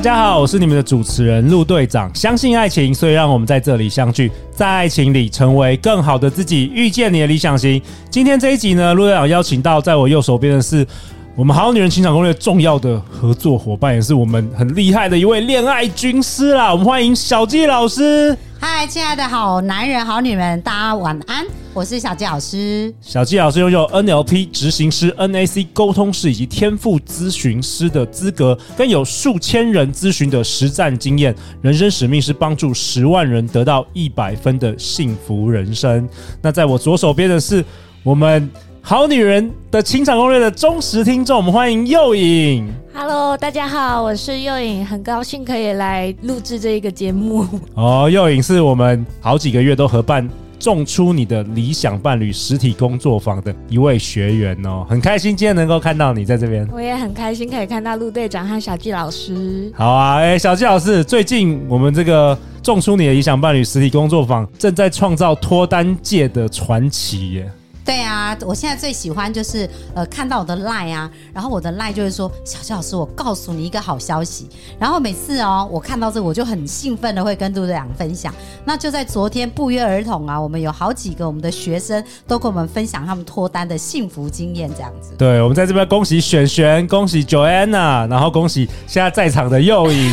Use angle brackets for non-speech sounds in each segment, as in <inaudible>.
大家好，我是你们的主持人陆队长。相信爱情，所以让我们在这里相聚，在爱情里成为更好的自己，遇见你的理想型。今天这一集呢，陆队长邀请到在我右手边的是我们好女人情场攻略重要的合作伙伴，也是我们很厉害的一位恋爱军师啦。我们欢迎小纪老师。嗨，亲爱的好男人、好女人，大家晚安。我是小纪老师。小纪老师拥有 NLP 执行师、NAC 沟通师以及天赋咨询师的资格，更有数千人咨询的实战经验。人生使命是帮助十万人得到一百分的幸福人生。那在我左手边的是我们。好女人的情场攻略的忠实听众，我们欢迎又影。Hello，大家好，我是又影，很高兴可以来录制这一个节目。<laughs> 哦，又影是我们好几个月都合办“种出你的理想伴侣”实体工作坊的一位学员哦，很开心今天能够看到你在这边。我也很开心可以看到陆队长和小纪老师。好啊，哎，小纪老师，最近我们这个“种出你的理想伴侣”实体工作坊正在创造脱单界的传奇耶。对啊，我现在最喜欢就是呃看到我的赖啊，然后我的赖就会说，小纪老师，我告诉你一个好消息。然后每次哦，我看到这个我就很兴奋的会跟杜队长分享。那就在昨天不约而同啊，我们有好几个我们的学生都跟我们分享他们脱单的幸福经验，这样子。对，我们在这边恭喜璇璇，恭喜 Joanna，然后恭喜现在在场的幼影，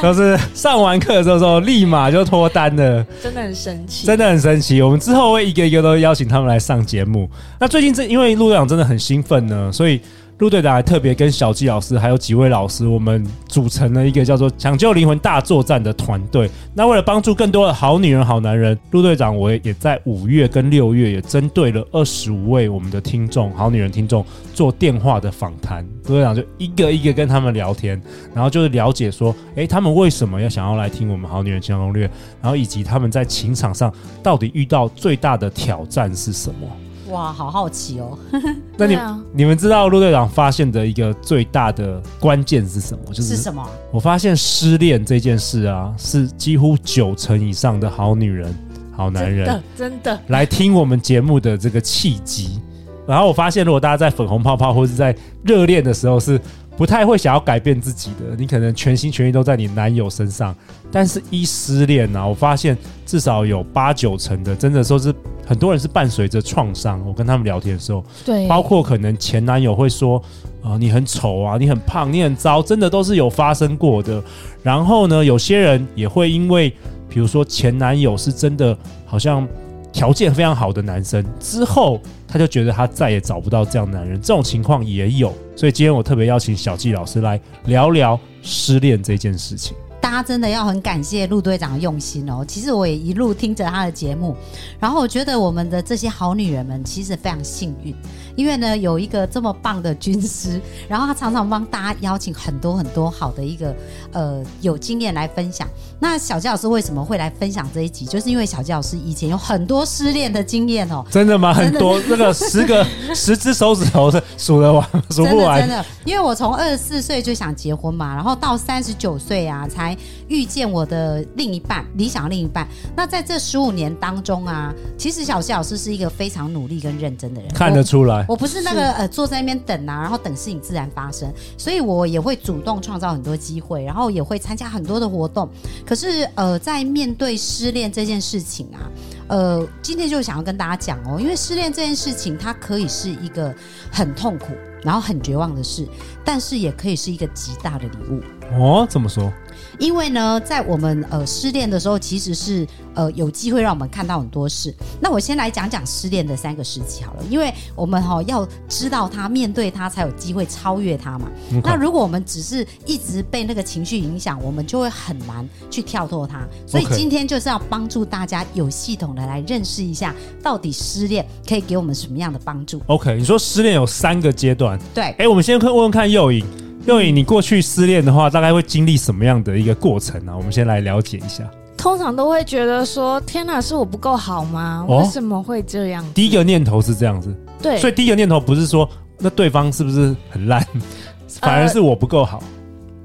都是上完课之后立马就脱单了，真的很神奇，真的很神奇。我们之后会一个一个都邀请他们来上节目。那最近这因为陆队长真的很兴奋呢，所以陆队长还特别跟小纪老师还有几位老师，我们组成了一个叫做“抢救灵魂大作战”的团队。那为了帮助更多的好女人、好男人，陆队长我也在五月跟六月也针对了二十五位我们的听众、好女人听众做电话的访谈。陆队长就一个一个跟他们聊天，然后就是了解说，诶，他们为什么要想要来听我们好女人情攻略，然后以及他们在情场上到底遇到最大的挑战是什么。哇，好好奇哦！<laughs> 那你、啊、你们知道陆队长发现的一个最大的关键是什么？就是什么？我发现失恋这件事啊，是几乎九成以上的好女人、好男人真的真的来听我们节目的这个契机。然后我发现，如果大家在粉红泡泡或是在热恋的时候是。不太会想要改变自己的，你可能全心全意都在你男友身上，但是一失恋啊，我发现至少有八九成的，真的说是很多人是伴随着创伤。我跟他们聊天的时候，对，包括可能前男友会说啊、呃，你很丑啊，你很胖，你很糟，真的都是有发生过的。然后呢，有些人也会因为，比如说前男友是真的好像。条件非常好的男生之后，他就觉得他再也找不到这样的男人，这种情况也有。所以今天我特别邀请小纪老师来聊聊失恋这件事情。大家真的要很感谢陆队长的用心哦。其实我也一路听着他的节目，然后我觉得我们的这些好女人们其实非常幸运。因为呢，有一个这么棒的军师，然后他常常帮大家邀请很多很多好的一个呃有经验来分享。那小纪老师为什么会来分享这一集？就是因为小纪老师以前有很多失恋的经验哦。真的吗？很多，那个十个十只手指头是数得完，数不完。真的，因为我从二十四岁就想结婚嘛，然后到三十九岁啊才遇见我的另一半，理想的另一半。那在这十五年当中啊，其实小纪老师是一个非常努力跟认真的人，看得出来。我不是那个呃坐在那边等啊，然后等事情自然发生，所以我也会主动创造很多机会，然后也会参加很多的活动。可是呃，在面对失恋这件事情啊，呃，今天就想要跟大家讲哦，因为失恋这件事情，它可以是一个很痛苦，然后很绝望的事，但是也可以是一个极大的礼物。哦，怎么说？因为呢，在我们呃失恋的时候，其实是呃有机会让我们看到很多事。那我先来讲讲失恋的三个时期好了，因为我们哈、哦、要知道它，面对它才有机会超越它嘛。那如果我们只是一直被那个情绪影响，我们就会很难去跳脱它。所以今天就是要帮助大家有系统的来认识一下，到底失恋可以给我们什么样的帮助。OK，你说失恋有三个阶段，对。哎，我们先问问看右颖。又以，你过去失恋的话，大概会经历什么样的一个过程呢、啊？我们先来了解一下。通常都会觉得说：“天哪，是我不够好吗？为什么会这样？”第一个念头是这样子，对，所以第一个念头不是说那对方是不是很烂，<laughs> 反而是我不够好。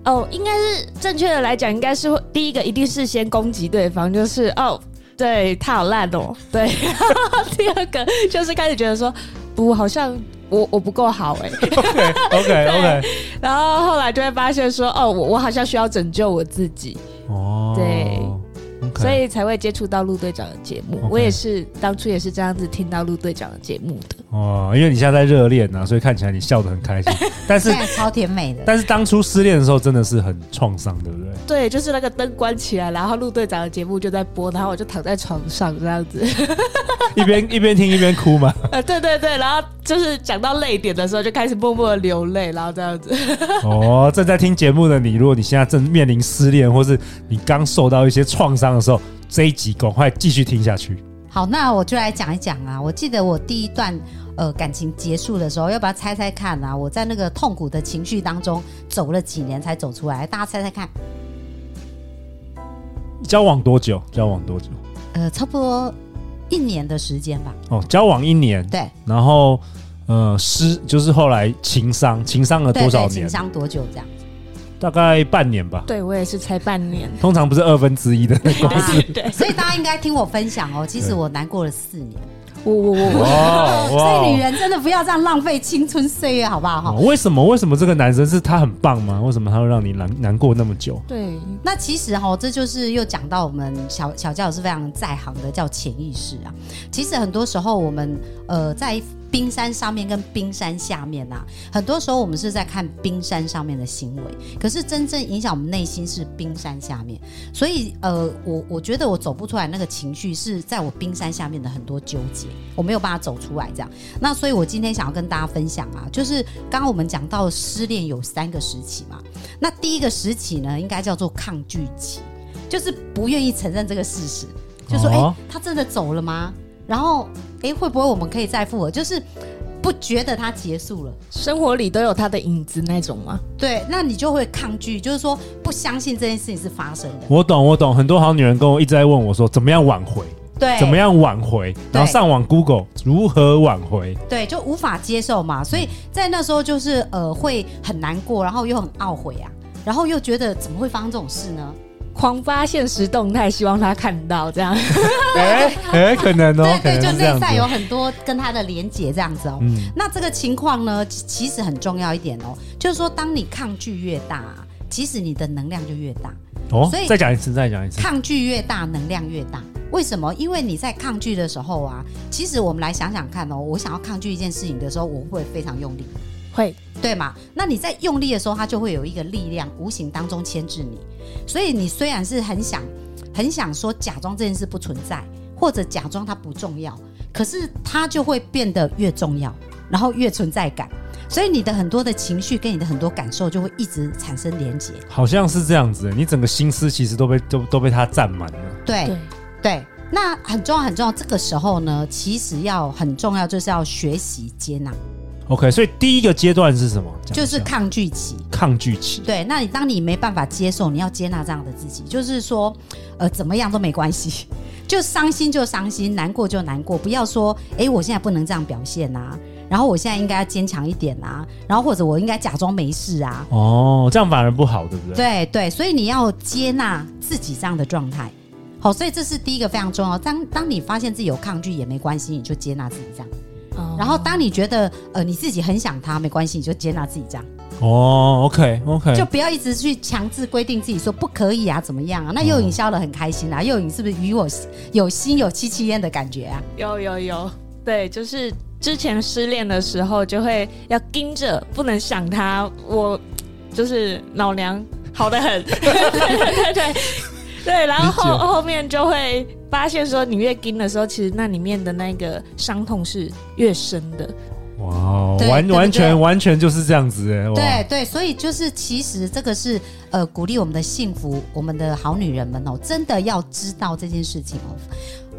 哦，应该是正确的来讲，应该是会第一个一定是先攻击对方，就是哦，对他好烂哦，对。<laughs> 第二个就是开始觉得说，不，好像我我不够好哎。OK OK OK。然后后来就会发现说，哦，我我好像需要拯救我自己。哦，对。Okay. 所以才会接触到陆队长的节目。Okay. 我也是当初也是这样子听到陆队长的节目的。哦，因为你现在在热恋啊，所以看起来你笑得很开心。<laughs> 但是超甜美的。但是当初失恋的时候真的是很创伤，对不对？对，就是那个灯关起来，然后陆队长的节目就在播，然后我就躺在床上这样子，<laughs> 一边一边听一边哭嘛。<laughs> 呃，对对对，然后就是讲到泪点的时候，就开始默默的流泪，然后这样子。哦，正在听节目的你，如果你现在正面临失恋，或是你刚受到一些创伤的时候，这一集赶快继续听下去。好，那我就来讲一讲啊。我记得我第一段呃感情结束的时候，要不要猜猜看啊？我在那个痛苦的情绪当中走了几年才走出来？大家猜猜看。交往多久？交往多久？呃，差不多一年的时间吧。哦，交往一年。对。然后呃，失就是后来情伤，情伤了多少年？情伤多久这样？大概半年吧。对，我也是才半年。<laughs> 通常不是二分之一的 <laughs> 那个。对，<laughs> 对，所以大家应该听我分享哦。其实我难过了四年。我我我哇！所以女人真的不要这样浪费青春岁月，好不好？哈。为什么？为什么这个男生是他很棒吗？为什么他会让你难难过那么久？对。那其实哈，这就是又讲到我们小小教是非常在行的，叫潜意识啊。其实很多时候我们呃在。冰山上面跟冰山下面呐、啊，很多时候我们是在看冰山上面的行为，可是真正影响我们内心是冰山下面。所以，呃，我我觉得我走不出来那个情绪是在我冰山下面的很多纠结，我没有办法走出来这样。那所以我今天想要跟大家分享啊，就是刚刚我们讲到失恋有三个时期嘛，那第一个时期呢，应该叫做抗拒期，就是不愿意承认这个事实，就说，哎、哦，他真的走了吗？然后，哎，会不会我们可以再复合？就是不觉得它结束了，生活里都有它的影子那种吗？对，那你就会抗拒，就是说不相信这件事情是发生的。我懂，我懂。很多好女人跟我一直在问我说，怎么样挽回？对，怎么样挽回？然后上网 Google 如何挽回？对，就无法接受嘛。所以在那时候就是呃，会很难过，然后又很懊悔啊，然后又觉得怎么会发生这种事呢？狂发现实动态，希望他看到这样。<laughs> 哎 <laughs> 哎，可能哦。对对，就内在有很多跟他的连结这样子哦。嗯。那这个情况呢，其实很重要一点哦，就是说，当你抗拒越大，其实你的能量就越大。哦。所以再讲一次，再讲一次。抗拒越大，能量越大。为什么？因为你在抗拒的时候啊，其实我们来想想看哦，我想要抗拒一件事情的时候，我会非常用力。会。对嘛？那你在用力的时候，它就会有一个力量无形当中牵制你。所以你虽然是很想、很想说假装这件事不存在，或者假装它不重要，可是它就会变得越重要，然后越存在感。所以你的很多的情绪跟你的很多感受就会一直产生连结。好像是这样子，你整个心思其实都被都都被它占满了。对对对，那很重要很重要。这个时候呢，其实要很重要，就是要学习接纳。OK，所以第一个阶段是什么？就是抗拒期。抗拒期。对，那你当你没办法接受，你要接纳这样的自己，就是说，呃，怎么样都没关系，<laughs> 就伤心就伤心，难过就难过，不要说，哎，我现在不能这样表现啊，然后我现在应该要坚强一点啊，然后或者我应该假装没事啊。哦，这样反而不好，对不对？对对，所以你要接纳自己这样的状态。好，所以这是第一个非常重要。当当你发现自己有抗拒也没关系，你就接纳自己这样。然后，当你觉得呃你自己很想他，没关系，你就接纳自己这样。哦，OK OK，就不要一直去强制规定自己说不可以啊，怎么样啊？那又影笑得很开心啊，又影是不是与我有心有戚戚焉的感觉啊？有有有，对，就是之前失恋的时候就会要盯着，不能想他，我就是老娘好的很，对对对对 <laughs> 对，然后后后面就会。发现说你越盯的时候，其实那里面的那个伤痛是越深的。哇，完完全完全就是这样子哎。对对，所以就是其实这个是呃鼓励我们的幸福，我们的好女人们哦，真的要知道这件事情哦，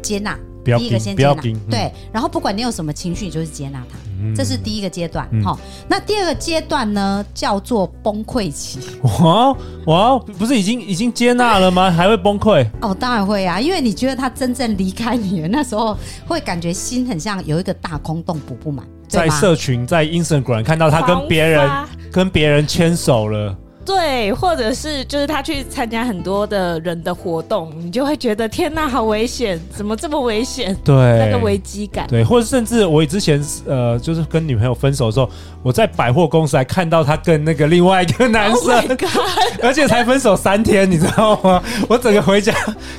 接纳第一个先接纳，对，然后不管你有什么情绪，你就是接纳它，嗯、这是第一个阶段。好、嗯，那第二个阶段呢，叫做崩溃期。哇哇，不是已经已经接纳了吗？还会崩溃？哦，当然会啊，因为你觉得他真正离开你了，那时候会感觉心很像有一个大空洞，补不满。在社群，在 Instagram 看到他跟别人跟别人牵手了。对，或者是就是他去参加很多的人的活动，你就会觉得天呐，好危险，怎么这么危险？对，那个危机感。对，或者甚至我之前呃，就是跟女朋友分手的时候，我在百货公司还看到他跟那个另外一个男生，oh、<laughs> 而且才分手三天，你知道吗？我整个回家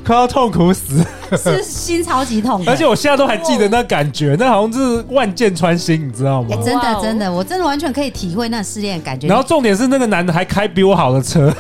快要痛苦死，是心超级痛，而且我现在都还记得那感觉，oh. 那好像是万箭穿心，你知道吗？欸、真的真的，我真的完全可以体会那失恋的感觉。然后重点是那个男的还开比我好的车，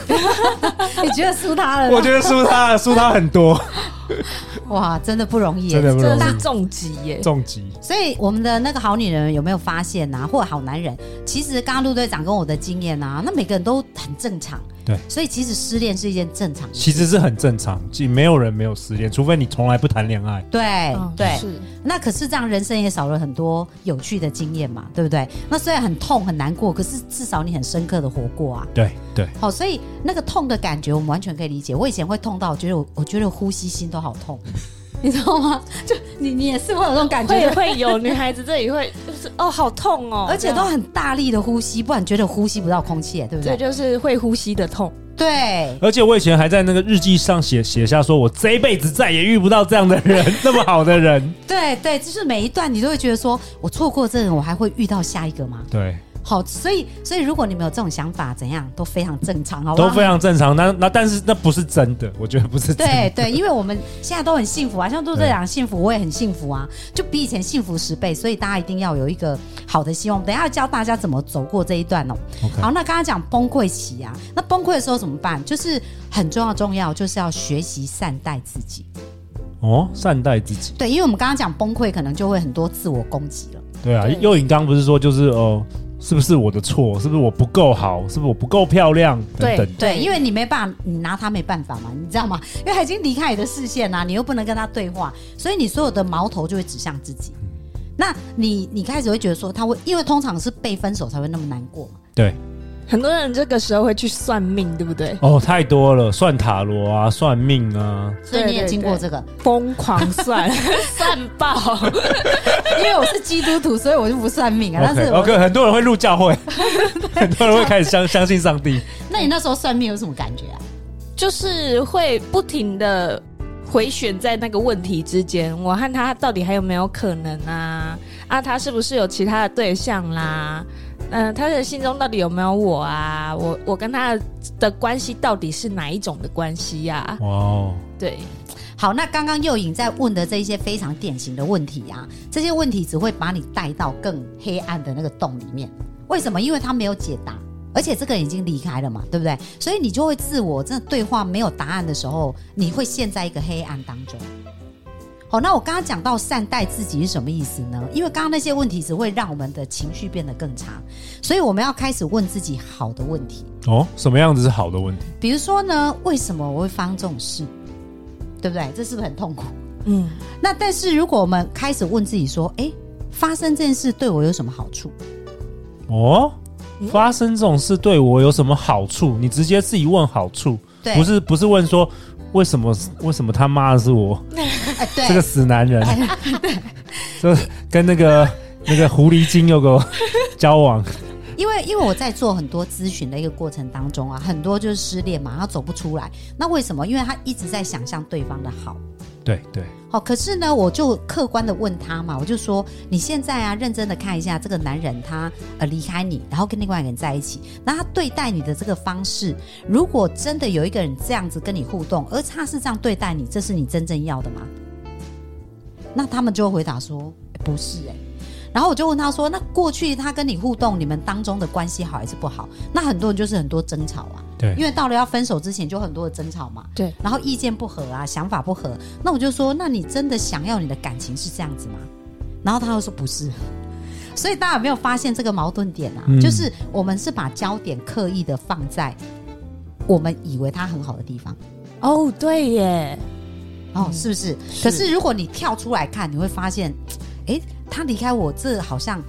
<laughs> 你觉得输他了？我觉得输他了，输他很多。<laughs> 哇，真的不容易，真的不容易，这是重疾耶，重疾。所以我们的那个好女人有没有发现呐、啊？或者好男人，其实刚刚陆队长跟我的经验呐、啊，那每个人都很正常。对，所以其实失恋是一件正常的事，其实是很正常，即没有人没有失恋，除非你从来不谈恋爱。对、哦、对，是。那可是这样，人生也少了很多有趣的经验嘛，对不对？那虽然很痛很难过，可是至少你很深刻的活过啊。对对。好，所以那个痛的感觉，我们完全可以理解。我以前会痛到，我觉得我我觉得呼吸心都好痛。<laughs> 你知道吗？就你，你也是会有这种感觉，会会有女孩子这里会就是哦，好痛哦，<laughs> 而且都很大力的呼吸，不然觉得呼吸不到空气，对不对？这就是会呼吸的痛。对，而且我以前还在那个日记上写写下说，我这一辈子再也遇不到这样的人，<laughs> 那么好的人。对对，就是每一段你都会觉得说，我错过这个人，我还会遇到下一个吗？对。好，所以所以如果你们有这种想法，怎样都非常正常，好吧？都非常正常。那那但是那不是真的，我觉得不是真的。对对，因为我们现在都很幸福啊，像杜队长幸福，我也很幸福啊，就比以前幸福十倍。所以大家一定要有一个好的希望。等一下要教大家怎么走过这一段哦。好，那刚刚讲崩溃期啊，那崩溃的时候怎么办？就是很重要重要，就是要学习善待自己。哦，善待自己。对，因为我们刚刚讲崩溃，可能就会很多自我攻击了。对啊，又颖刚不是说就是哦。是不是我的错？是不是我不够好？是不是我不够漂亮？等等。对对，因为你没办法，你拿他没办法嘛，你知道吗？<laughs> 因为他已经离开你的视线啦，你又不能跟他对话，所以你所有的矛头就会指向自己。嗯、那你你开始会觉得说他会，因为通常是被分手才会那么难过嘛。对。很多人这个时候会去算命，对不对？哦，太多了，算塔罗啊，算命啊。所以你也经过这个疯狂算 <laughs> 算爆。<laughs> 因为我是基督徒，所以我就不算命啊。Okay, 但是，OK，很多人会入教会，<laughs> 很多人会开始相相信上帝。那你那时候算命有什么感觉啊？就是会不停的回旋在那个问题之间，我和他到底还有没有可能啊？啊，他是不是有其他的对象啦？嗯、呃，他的心中到底有没有我啊？我我跟他的关系到底是哪一种的关系呀、啊？哇.对，好，那刚刚又影在问的这一些非常典型的问题啊，这些问题只会把你带到更黑暗的那个洞里面。为什么？因为他没有解答，而且这个人已经离开了嘛，对不对？所以你就会自我这对话没有答案的时候，你会陷在一个黑暗当中。好，那我刚刚讲到善待自己是什么意思呢？因为刚刚那些问题只会让我们的情绪变得更差，所以我们要开始问自己好的问题。哦，什么样子是好的问题？比如说呢，为什么我会发生这种事？对不对？这是不是很痛苦？嗯。那但是如果我们开始问自己说，哎，发生这件事对我有什么好处？哦，发生这种事对我有什么好处？你直接自己问好处，对，不是不是问说。为什么？为什么他妈的是我？<laughs> 哎、对，这个死男人，<laughs> 对，就跟那个那个狐狸精有个交往。<laughs> 因为因为我在做很多咨询的一个过程当中啊，很多就是失恋嘛，他走不出来。那为什么？因为他一直在想象对方的好。对对，好，可是呢，我就客观的问他嘛，我就说，你现在啊，认真的看一下这个男人，他呃离开你，然后跟另外一个人在一起，那他对待你的这个方式，如果真的有一个人这样子跟你互动，而他是这样对待你，这是你真正要的吗？那他们就会回答说，不是哎、欸。然后我就问他说：“那过去他跟你互动，你们当中的关系好还是不好？”那很多人就是很多争吵啊，对，因为到了要分手之前就很多的争吵嘛，对。然后意见不合啊，想法不合，那我就说：“那你真的想要你的感情是这样子吗？”然后他又说：“不是。<laughs> ”所以大家有没有发现这个矛盾点啊？嗯、就是我们是把焦点刻意的放在我们以为他很好的地方。哦，对耶。哦，是不是？是。可是如果你跳出来看，你会发现，哎，他离开我，这好像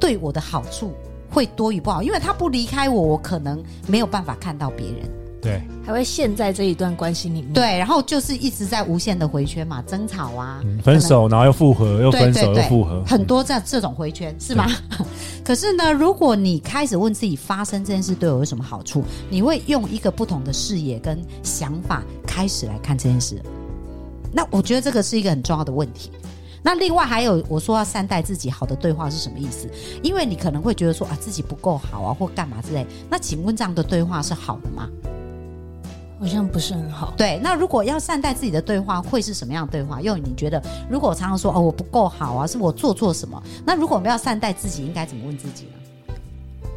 对我的好处会多于不好，因为他不离开我，我可能没有办法看到别人。对，还会陷在这一段关系里面。对，然后就是一直在无限的回圈嘛，争吵啊，嗯、分手，然后又复合，又分手，对对对又复合，很多这这种回圈是吗？<laughs> 可是呢，如果你开始问自己，发生这件事对我有什么好处？你会用一个不同的视野跟想法开始来看这件事。那我觉得这个是一个很重要的问题。那另外还有，我说要善待自己，好的对话是什么意思？因为你可能会觉得说啊，自己不够好啊，或干嘛之类。那请问这样的对话是好的吗？好像不是很好。对，那如果要善待自己的对话，会是什么样的对话？因为你觉得，如果我常常说哦，我不够好啊，是我做错什么？那如果我们要善待自己，应该怎么问自己呢？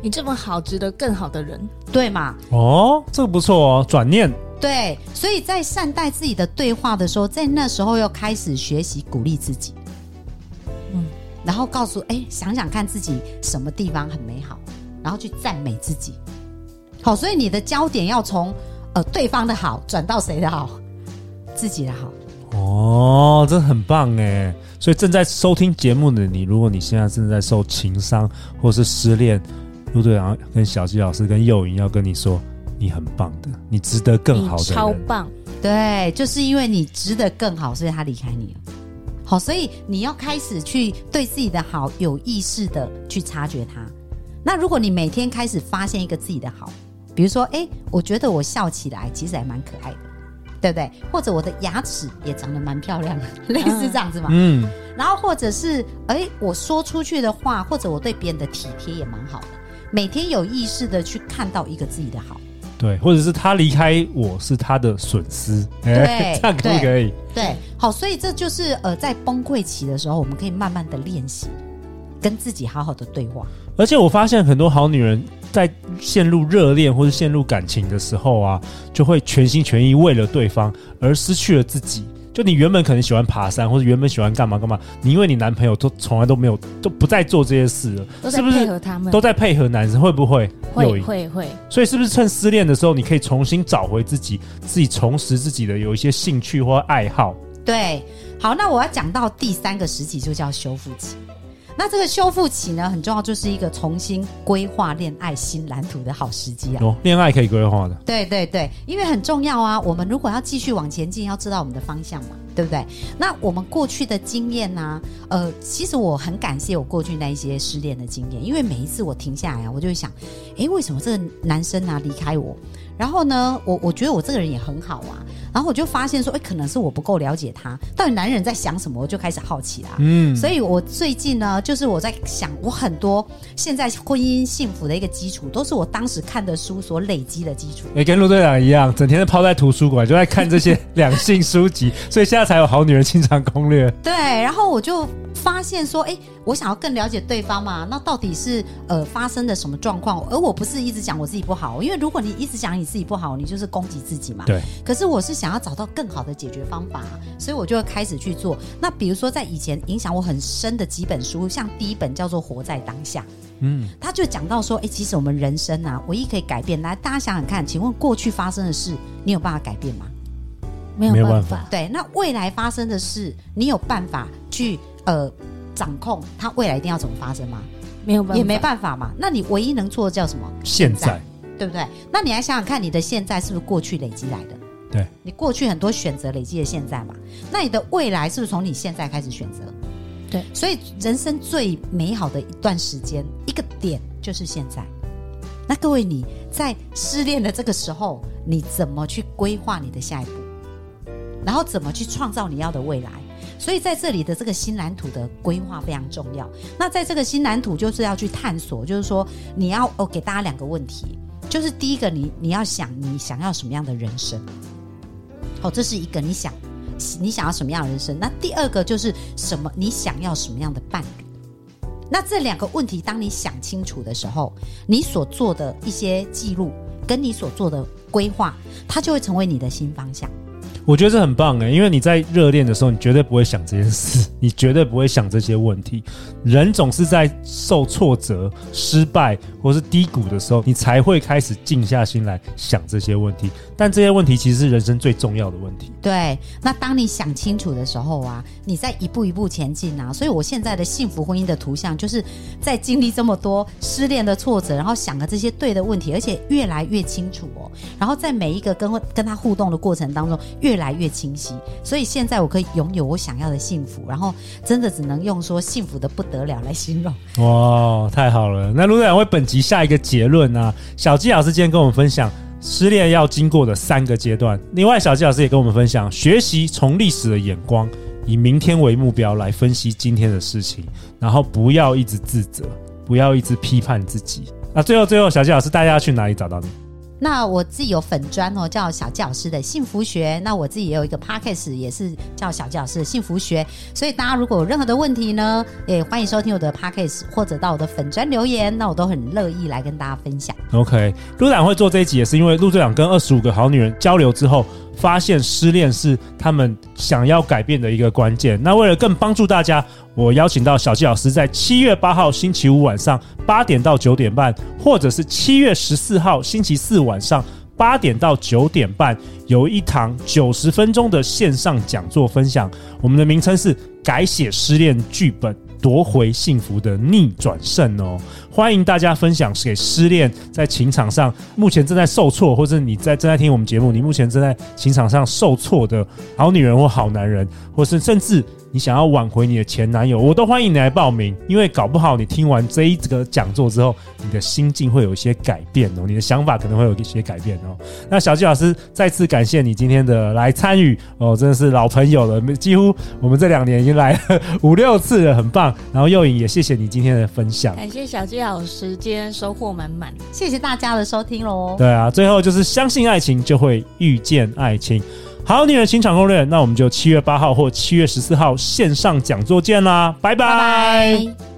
你这么好，值得更好的人，对吗？哦，这个不错哦，转念。对，所以在善待自己的对话的时候，在那时候要开始学习鼓励自己，嗯，然后告诉哎，想想看自己什么地方很美好，然后去赞美自己。好，所以你的焦点要从。呃，对方的好转到谁的好？自己的好。哦，这很棒哎！所以正在收听节目的你，如果你现在正在受情伤或是失恋，陆队长跟小鸡老师跟幼云要跟你说，你很棒的，你值得更好的。超棒！对，就是因为你值得更好，所以他离开你了。好，所以你要开始去对自己的好有意识的去察觉它。那如果你每天开始发现一个自己的好。比如说，哎，我觉得我笑起来其实还蛮可爱的，对不对？或者我的牙齿也长得蛮漂亮的，<laughs> 类似这样子嘛。嗯。然后或者是，哎，我说出去的话，或者我对别人的体贴也蛮好的。每天有意识的去看到一个自己的好，对，或者是他离开我是他的损失，对，<laughs> 这样可不可以？对，好，所以这就是呃，在崩溃期的时候，我们可以慢慢的练习跟自己好好的对话。而且我发现很多好女人。在陷入热恋或者陷入感情的时候啊，就会全心全意为了对方而失去了自己。就你原本可能喜欢爬山，或者原本喜欢干嘛干嘛，你因为你男朋友都从来都没有都不再做这些事了，是不是配合他们，都在配合男生？会不会？会会会。所以是不是趁失恋的时候，你可以重新找回自己，自己重拾自己的有一些兴趣或爱好？对，好，那我要讲到第三个时期，就叫修复期。那这个修复期呢，很重要，就是一个重新规划恋爱新蓝图的好时机啊！哦，恋爱可以规划的。对对对，因为很重要啊。我们如果要继续往前进，要知道我们的方向嘛，对不对？那我们过去的经验呢、啊？呃，其实我很感谢我过去那一些失恋的经验，因为每一次我停下来啊，我就会想，诶，为什么这个男生啊离开我？然后呢，我我觉得我这个人也很好啊。然后我就发现说，哎，可能是我不够了解他，到底男人在想什么，我就开始好奇啦。嗯，所以我最近呢，就是我在想，我很多现在婚姻幸福的一个基础，都是我当时看的书所累积的基础。也跟陆队长一样，整天都泡在图书馆，就在看这些 <laughs> 两性书籍，所以现在才有好女人情场攻略。对，然后我就发现说，哎，我想要更了解对方嘛，那到底是呃发生了什么状况？而我不是一直讲我自己不好，因为如果你一直讲你自己不好，你就是攻击自己嘛。对。可是我是。想要找到更好的解决方法，所以我就会开始去做。那比如说，在以前影响我很深的几本书，像第一本叫做《活在当下》，嗯，他就讲到说，哎，其实我们人生啊，唯一可以改变，来大家想想看，请问过去发生的事，你有办法改变吗？没有办法。对，那未来发生的事，你有办法去呃掌控它未来一定要怎么发生吗？没有办法，也没办法嘛。那你唯一能做的叫什么？现在，对不对？那你来想想看，你的现在是不是过去累积来的？对，你过去很多选择累积的现在嘛，那你的未来是不是从你现在开始选择？对，所以人生最美好的一段时间，一个点就是现在。那各位你在失恋的这个时候，你怎么去规划你的下一步？然后怎么去创造你要的未来？所以在这里的这个新蓝图的规划非常重要。那在这个新蓝图就是要去探索，就是说你要哦给大家两个问题，就是第一个你你要想你想要什么样的人生？好，这是一个你想你想要什么样的人生？那第二个就是什么？你想要什么样的伴侣？那这两个问题，当你想清楚的时候，你所做的一些记录，跟你所做的规划，它就会成为你的新方向。我觉得这很棒哎，因为你在热恋的时候，你绝对不会想这件事，<laughs> 你绝对不会想这些问题。人总是在受挫折、失败或是低谷的时候，你才会开始静下心来想这些问题。但这些问题其实是人生最重要的问题。对，那当你想清楚的时候啊，你在一步一步前进啊。所以我现在的幸福婚姻的图像，就是在经历这么多失恋的挫折，然后想了这些对的问题，而且越来越清楚哦。然后在每一个跟跟他互动的过程当中，越越来越清晰。所以现在我可以拥有我想要的幸福，然后真的只能用说幸福的不得了来形容。哇，太好了！那陆队长为本集下一个结论呢、小纪老师今天跟我们分享失恋要经过的三个阶段。另外，小纪老师也跟我们分享学习从历史的眼光，以明天为目标来分析今天的事情，然后不要一直自责，不要一直批判自己。那最后，最后，小纪老师，大家要去哪里找到你？那我自己有粉砖哦，叫小纪老师的幸福学。那我自己也有一个 podcast，也是叫小纪老师的幸福学。所以大家如果有任何的问题呢，也欢迎收听我的 podcast，或者到我的粉砖留言，那我都很乐意来跟大家分享。OK，陆队长会做这一集，也是因为陆队长跟二十五个好女人交流之后，发现失恋是他们想要改变的一个关键。那为了更帮助大家，我邀请到小纪老师在七月八号星期五晚上八点到九点半，或者是七月十四号星期四晚上八点到九点半，有一堂九十分钟的线上讲座分享。我们的名称是改写失恋剧本。夺回幸福的逆转胜哦！欢迎大家分享给失恋在情场上目前正在受挫，或者你在正在听我们节目，你目前正在情场上受挫的好女人或好男人，或是甚至。你想要挽回你的前男友，我都欢迎你来报名，因为搞不好你听完这一个讲座之后，你的心境会有一些改变哦，你的想法可能会有一些改变哦。那小纪老师再次感谢你今天的来参与哦，真的是老朋友了，几乎我们这两年已经来了五六次了，很棒。然后又颖也谢谢你今天的分享，感谢小纪老师，今天收获满满，谢谢大家的收听喽。对啊，最后就是相信爱情就会遇见爱情。好女人情场攻略，那我们就七月八号或七月十四号线上讲座见啦，拜拜。拜拜。